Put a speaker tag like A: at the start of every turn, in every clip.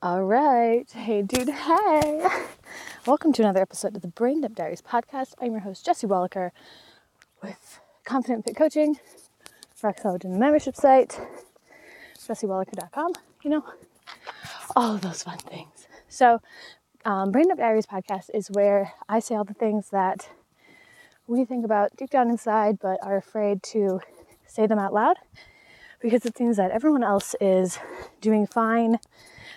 A: All right. Hey, dude. Hey. Welcome to another episode of the Brain Dump Diaries podcast. I'm your host, Jessie Wallaker with Confident Fit Coaching, Rock Solid membership site, jessiewallaker.com, you know, all of those fun things. So, um, Brain Dump Diaries podcast is where I say all the things that we think about deep down inside but are afraid to say them out loud because it seems that everyone else is doing fine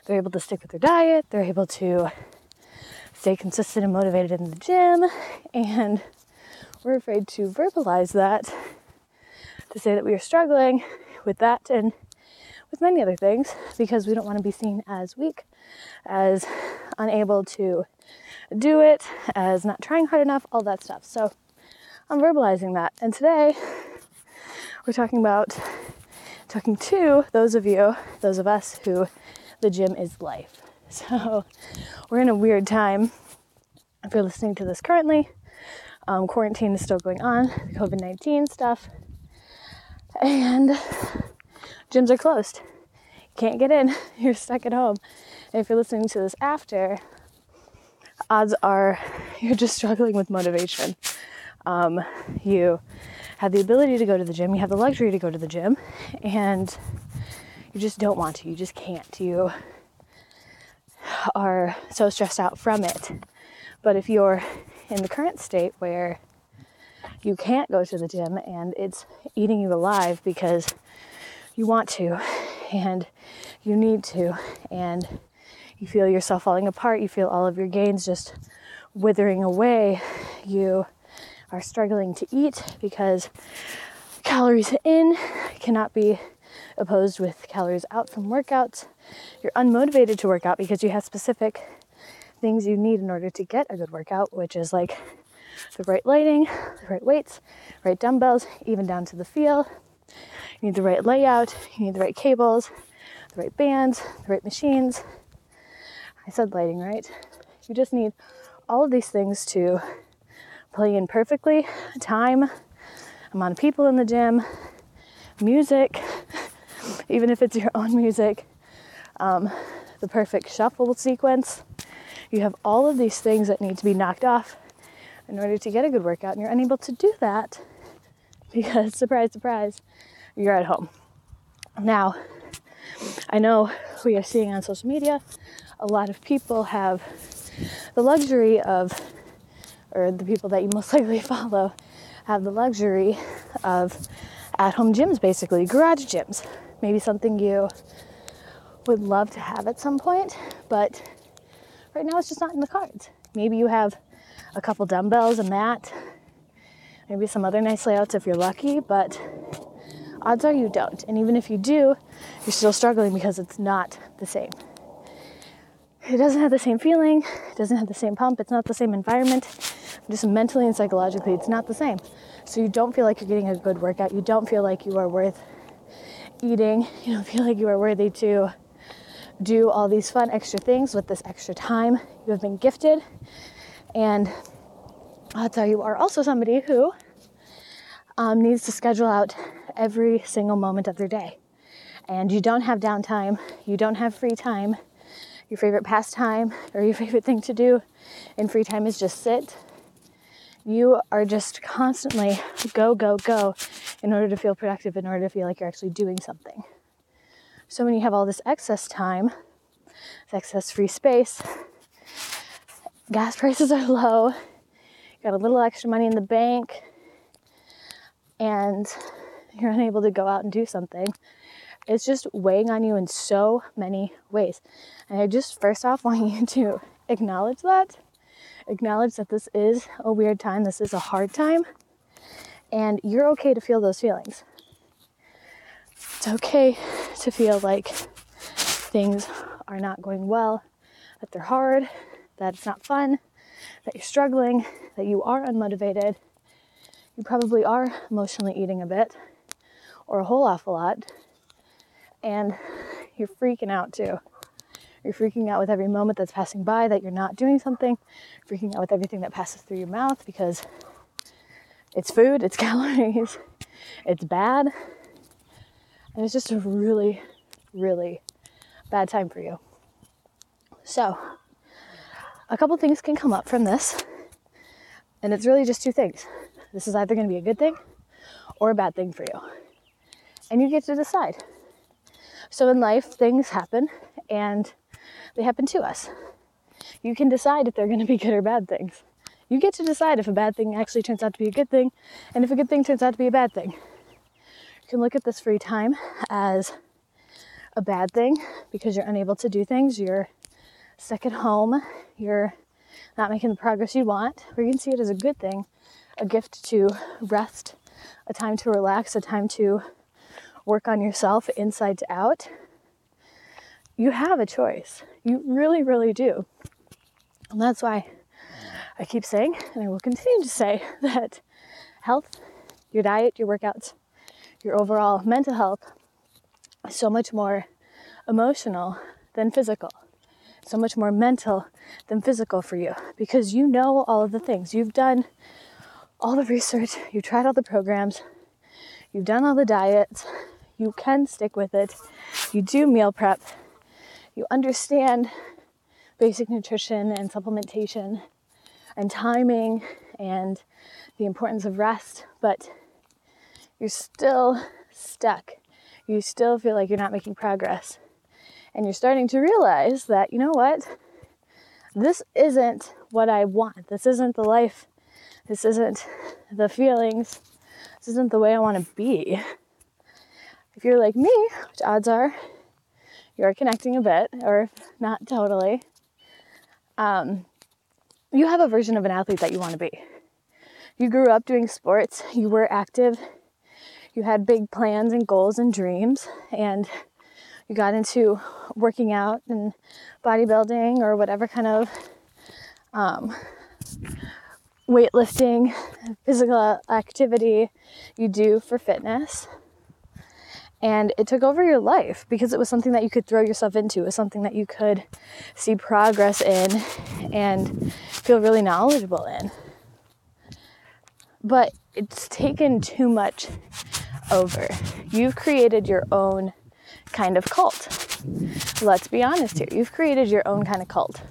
A: they're able to stick with their diet, they're able to stay consistent and motivated in the gym, and we're afraid to verbalize that to say that we are struggling with that and with many other things because we don't want to be seen as weak, as unable to do it, as not trying hard enough, all that stuff. So I'm verbalizing that. And today we're talking about talking to those of you, those of us who the gym is life. So we're in a weird time. If you're listening to this currently, um, quarantine is still going on, COVID 19 stuff, and gyms are closed. Can't get in, you're stuck at home. And if you're listening to this after, odds are you're just struggling with motivation. Um, you have the ability to go to the gym, you have the luxury to go to the gym, and you just don't want to, you just can't. You are so stressed out from it. But if you're in the current state where you can't go to the gym and it's eating you alive because you want to and you need to and you feel yourself falling apart, you feel all of your gains just withering away, you are struggling to eat because calories in cannot be opposed with calories out from workouts. You're unmotivated to work out because you have specific things you need in order to get a good workout, which is like the right lighting, the right weights, right dumbbells, even down to the feel. You need the right layout, you need the right cables, the right bands, the right machines. I said lighting, right? You just need all of these things to play in perfectly time, amount of people in the gym, music, even if it's your own music, um, the perfect shuffle sequence. You have all of these things that need to be knocked off in order to get a good workout, and you're unable to do that because, surprise, surprise, you're at home. Now, I know we are seeing on social media a lot of people have the luxury of, or the people that you most likely follow have the luxury of at home gyms, basically, garage gyms. Maybe something you would love to have at some point, but right now it's just not in the cards. Maybe you have a couple dumbbells, a mat, maybe some other nice layouts if you're lucky, but odds are you don't. And even if you do, you're still struggling because it's not the same. It doesn't have the same feeling, it doesn't have the same pump, it's not the same environment. Just mentally and psychologically, it's not the same. So you don't feel like you're getting a good workout. You don't feel like you are worth eating. You don't feel like you are worthy to do all these fun extra things with this extra time you have been gifted. And I'll tell you are also somebody who um, needs to schedule out every single moment of their day. And you don't have downtime, you don't have free time. Your favorite pastime or your favorite thing to do in free time is just sit. You are just constantly go, go, go in order to feel productive, in order to feel like you're actually doing something. So when you have all this excess time, this excess free space, gas prices are low, got a little extra money in the bank, and you're unable to go out and do something. It's just weighing on you in so many ways. And I just first off want you to acknowledge that. Acknowledge that this is a weird time, this is a hard time, and you're okay to feel those feelings. It's okay to feel like things are not going well, that they're hard, that it's not fun, that you're struggling, that you are unmotivated. You probably are emotionally eating a bit or a whole awful lot, and you're freaking out too. You're freaking out with every moment that's passing by that you're not doing something, freaking out with everything that passes through your mouth because it's food, it's calories, it's bad, and it's just a really, really bad time for you. So, a couple things can come up from this, and it's really just two things. This is either going to be a good thing or a bad thing for you. And you get to decide. So, in life, things happen and they happen to us. You can decide if they're going to be good or bad things. You get to decide if a bad thing actually turns out to be a good thing and if a good thing turns out to be a bad thing. You can look at this free time as a bad thing because you're unable to do things, you're stuck at home, you're not making the progress you want, or you can see it as a good thing, a gift to rest, a time to relax, a time to work on yourself inside to out. You have a choice. You really, really do. And that's why I keep saying, and I will continue to say, that health, your diet, your workouts, your overall mental health is so much more emotional than physical, so much more mental than physical for you. Because you know all of the things. You've done all the research, you've tried all the programs, you've done all the diets, you can stick with it, you do meal prep, you understand basic nutrition and supplementation and timing and the importance of rest, but you're still stuck. You still feel like you're not making progress. And you're starting to realize that, you know what? This isn't what I want. This isn't the life. This isn't the feelings. This isn't the way I want to be. If you're like me, which odds are you're connecting a bit, or not totally, um, you have a version of an athlete that you want to be. You grew up doing sports, you were active, you had big plans and goals and dreams, and you got into working out and bodybuilding or whatever kind of um, weightlifting, physical activity you do for fitness. And it took over your life because it was something that you could throw yourself into, it was something that you could see progress in and feel really knowledgeable in. But it's taken too much over. You've created your own kind of cult. Let's be honest here. You've created your own kind of cult.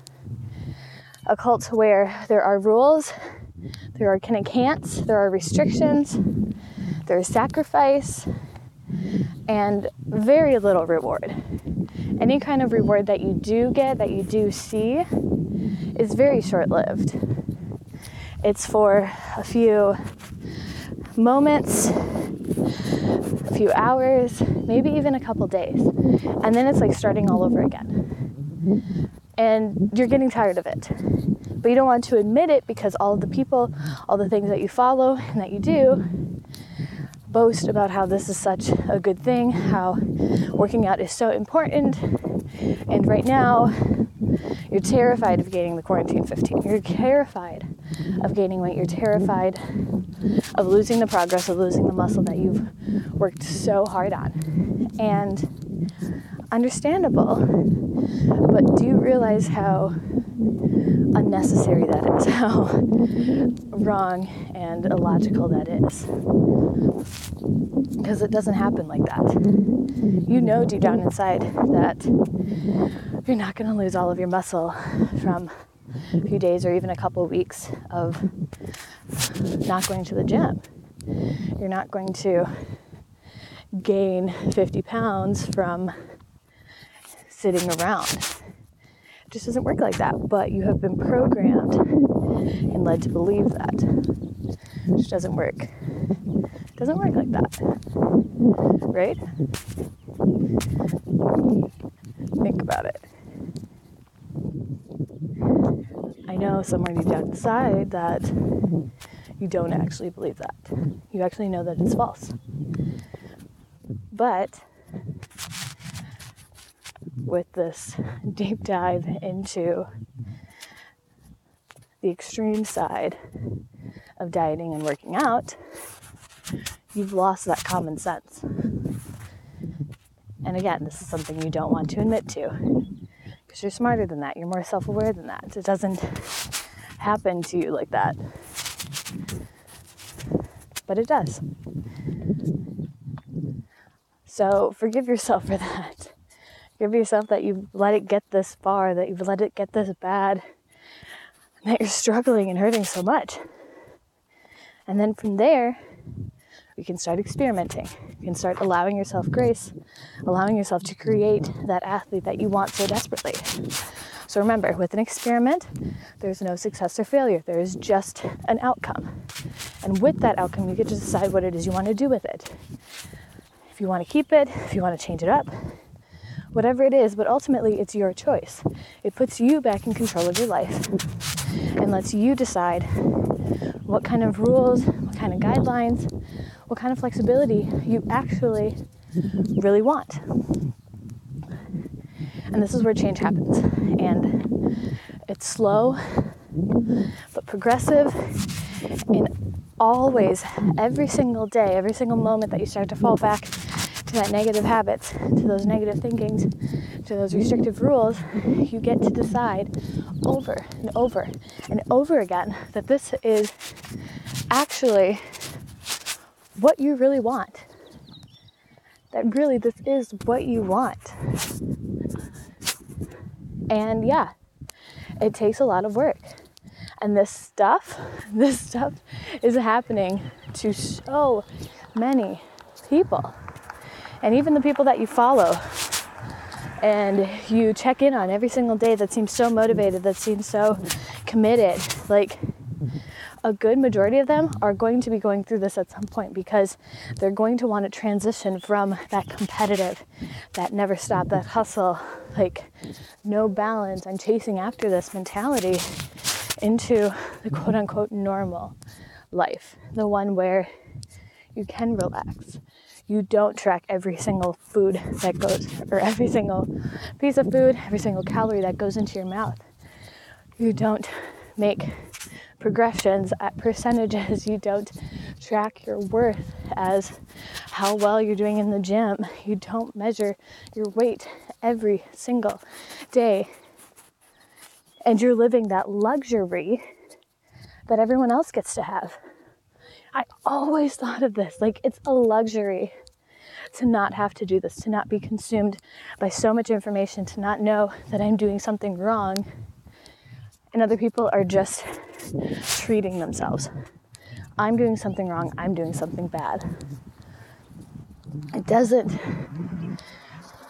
A: A cult where there are rules, there are can and can'ts, there are restrictions, there is sacrifice, and very little reward. Any kind of reward that you do get, that you do see, is very short lived. It's for a few moments, a few hours, maybe even a couple days. And then it's like starting all over again. And you're getting tired of it. But you don't want to admit it because all the people, all the things that you follow and that you do boast about how this is such a good thing, how working out is so important. And right now, you're terrified of gaining the quarantine 15. You're terrified of gaining weight. You're terrified of losing the progress, of losing the muscle that you've worked so hard on. And understandable, but do you realize how unnecessary that is, how wrong and illogical that is. Because it doesn't happen like that. You know deep down inside that you're not going to lose all of your muscle from a few days or even a couple weeks of not going to the gym. You're not going to gain 50 pounds from sitting around just doesn't work like that. But you have been programmed and led to believe that, which doesn't work. It doesn't work like that, right? Think about it. I know somewhere deep down inside that you don't actually believe that. You actually know that it's false. But with this deep dive into the extreme side of dieting and working out, you've lost that common sense. And again, this is something you don't want to admit to because you're smarter than that, you're more self aware than that. It doesn't happen to you like that. But it does. So forgive yourself for that Give yourself that you've let it get this far, that you've let it get this bad, and that you're struggling and hurting so much. And then from there, you can start experimenting. You can start allowing yourself grace, allowing yourself to create that athlete that you want so desperately. So remember, with an experiment, there's no success or failure. There is just an outcome. And with that outcome, you get to decide what it is you want to do with it. If you want to keep it, if you want to change it up, whatever it is, but ultimately it's your choice. It puts you back in control of your life and lets you decide what kind of rules, what kind of guidelines, what kind of flexibility you actually really want. And this is where change happens. And it's slow, but progressive in always, every single day, every single moment that you start to fall back to that negative habits, to those negative thinkings, to those restrictive rules, you get to decide over and over and over again that this is actually what you really want. That really this is what you want. And yeah, it takes a lot of work. And this stuff, this stuff is happening to so many people and even the people that you follow. And you check in on every single day that seems so motivated, that seems so committed, like a good majority of them are going to be going through this at some point because they're going to want to transition from that competitive, that never stop, that hustle, like no balance, I'm chasing after this mentality into the quote unquote normal life, the one where you can relax, you don't track every single food that goes, or every single piece of food, every single calorie that goes into your mouth. You don't make progressions at percentages. You don't track your worth as how well you're doing in the gym. You don't measure your weight every single day. And you're living that luxury that everyone else gets to have. I always thought of this like it's a luxury to not have to do this, to not be consumed by so much information, to not know that I'm doing something wrong. And other people are just treating themselves. I'm doing something wrong, I'm doing something bad. It doesn't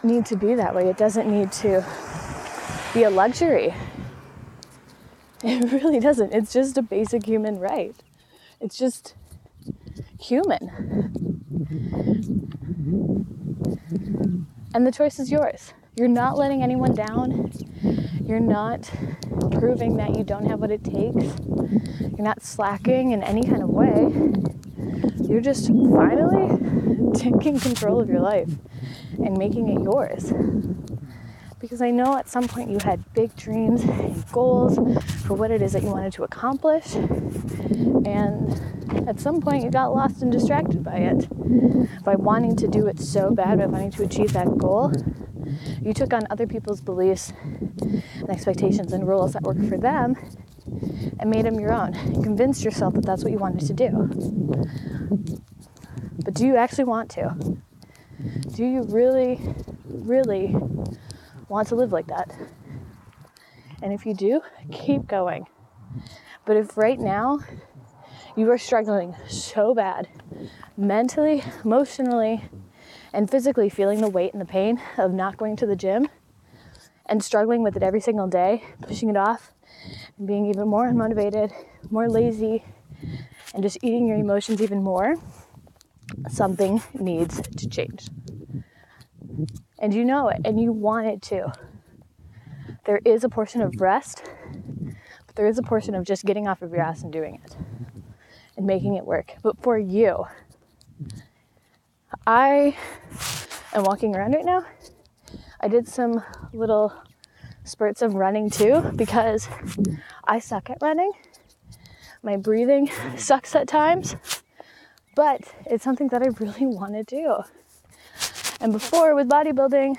A: need to be that way. It doesn't need to be a luxury. It really doesn't. It's just a basic human right. It's just human. And the choice is yours. You're not letting anyone down. You're not proving that you don't have what it takes. You're not slacking in any kind of way. You're just finally taking control of your life and making it yours. Because I know at some point you had big dreams and goals for what it is that you wanted to accomplish. And at some point you got lost and distracted by it. By wanting to do it so bad, by wanting to achieve that goal, you took on other people's beliefs and expectations and rules that work for them and made them your own. You convinced yourself that that's what you wanted to do. But do you actually want to? Do you really, really want to live like that? And if you do, keep going. But if right now you are struggling so bad, mentally, emotionally, and physically feeling the weight and the pain of not going to the gym and struggling with it every single day, pushing it off, and being even more unmotivated, more lazy, and just eating your emotions even more, something needs to change. And you know it, and you want it to. There is a portion of rest, but there is a portion of just getting off of your ass and doing it and making it work. But for you, I am walking around right now. I did some little spurts of running too because I suck at running. My breathing sucks at times, but it's something that I really want to do. And before with bodybuilding,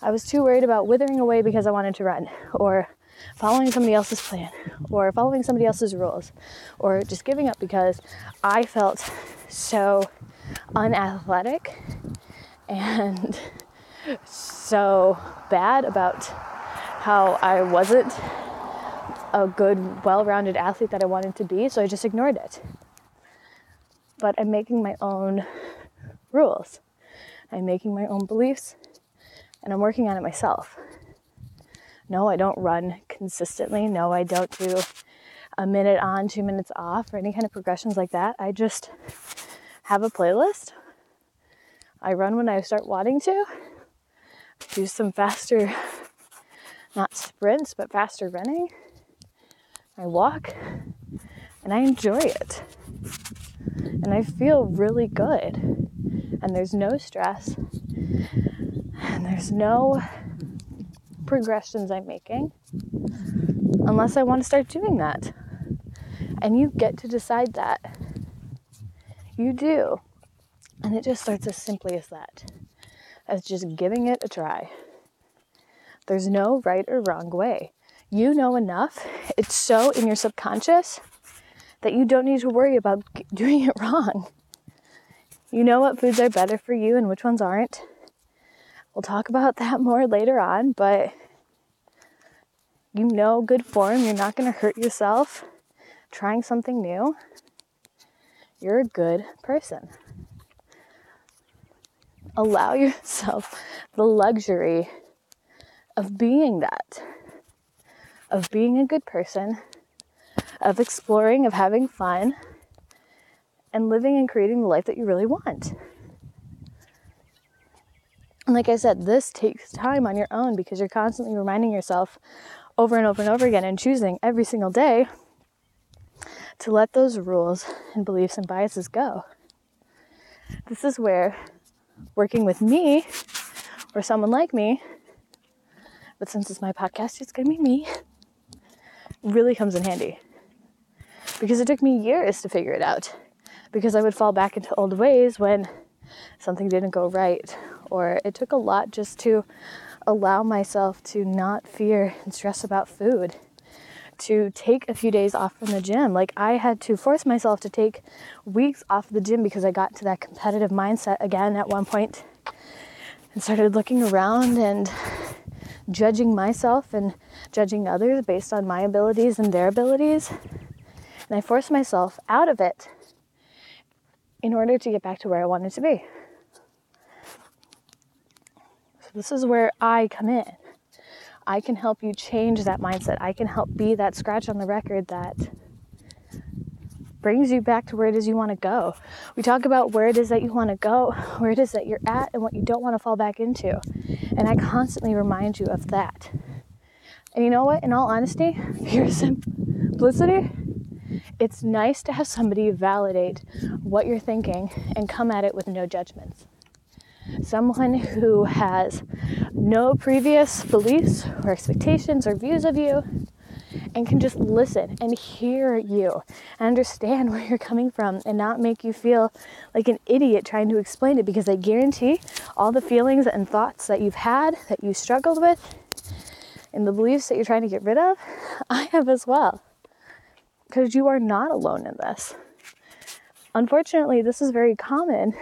A: I was too worried about withering away because I wanted to run or following somebody else's plan or following somebody else's rules or just giving up because I felt so unathletic and so bad about how I wasn't a good, well rounded athlete that I wanted to be, so I just ignored it. But I'm making my own rules, I'm making my own beliefs, and I'm working on it myself. No, I don't run consistently. No, I don't do a minute on, two minutes off, or any kind of progressions like that. I just have a playlist. I run when I start wanting to, do some faster, not sprints, but faster running. I walk and I enjoy it. And I feel really good. And there's no stress. And there's no progressions I'm making unless I want to start doing that. And you get to decide that. You do. And it just starts as simply as that as just giving it a try. There's no right or wrong way. You know enough, it's so in your subconscious that you don't need to worry about doing it wrong. You know what foods are better for you and which ones aren't. We'll talk about that more later on, but you know good form, you're not going to hurt yourself trying something new. You're a good person. Allow yourself the luxury of being that, of being a good person, of exploring, of having fun, and living and creating the life that you really want. Like I said, this takes time on your own because you're constantly reminding yourself over and over and over again and choosing every single day to let those rules and beliefs and biases go. This is where working with me or someone like me, but since it's my podcast, it's gonna be me, really comes in handy. Because it took me years to figure it out. Because I would fall back into old ways when something didn't go right or it took a lot just to allow myself to not fear and stress about food to take a few days off from the gym. Like I had to force myself to take weeks off the gym because I got to that competitive mindset again at one point and started looking around and judging myself and judging others based on my abilities and their abilities. And I forced myself out of it in order to get back to where I wanted to be. This is where I come in. I can help you change that mindset. I can help be that scratch on the record that brings you back to where it is you want to go. We talk about where it is that you want to go, where it is that you're at, and what you don't want to fall back into. And I constantly remind you of that. And you know what? In all honesty, your simplicity, it's nice to have somebody validate what you're thinking and come at it with no judgments someone who has no previous beliefs or expectations or views of you and can just listen and hear you and understand where you're coming from and not make you feel like an idiot trying to explain it because I guarantee all the feelings and thoughts that you've had that you struggled with and the beliefs that you're trying to get rid of, I have as well. Because you are not alone in this. Unfortunately, this is very common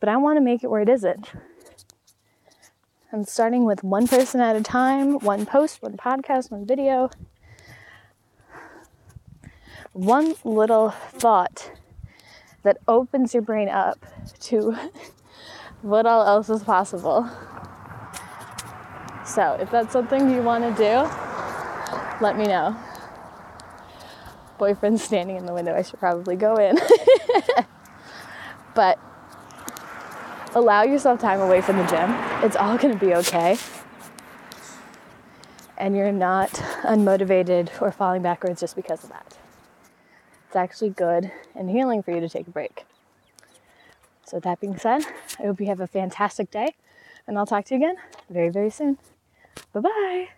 A: but I want to make it where it isn't. I'm starting with one person at a time, one post, one podcast, one video. One little thought that opens your brain up to what all else is possible. So, if that's something you want to do, let me know. Boyfriend's standing in the window. I should probably go in. but allow yourself time away from the gym. It's all going to be okay. And you're not unmotivated or falling backwards just because of that. It's actually good and healing for you to take a break. So, that being said, I hope you have a fantastic day, and I'll talk to you again very, very soon. Bye bye.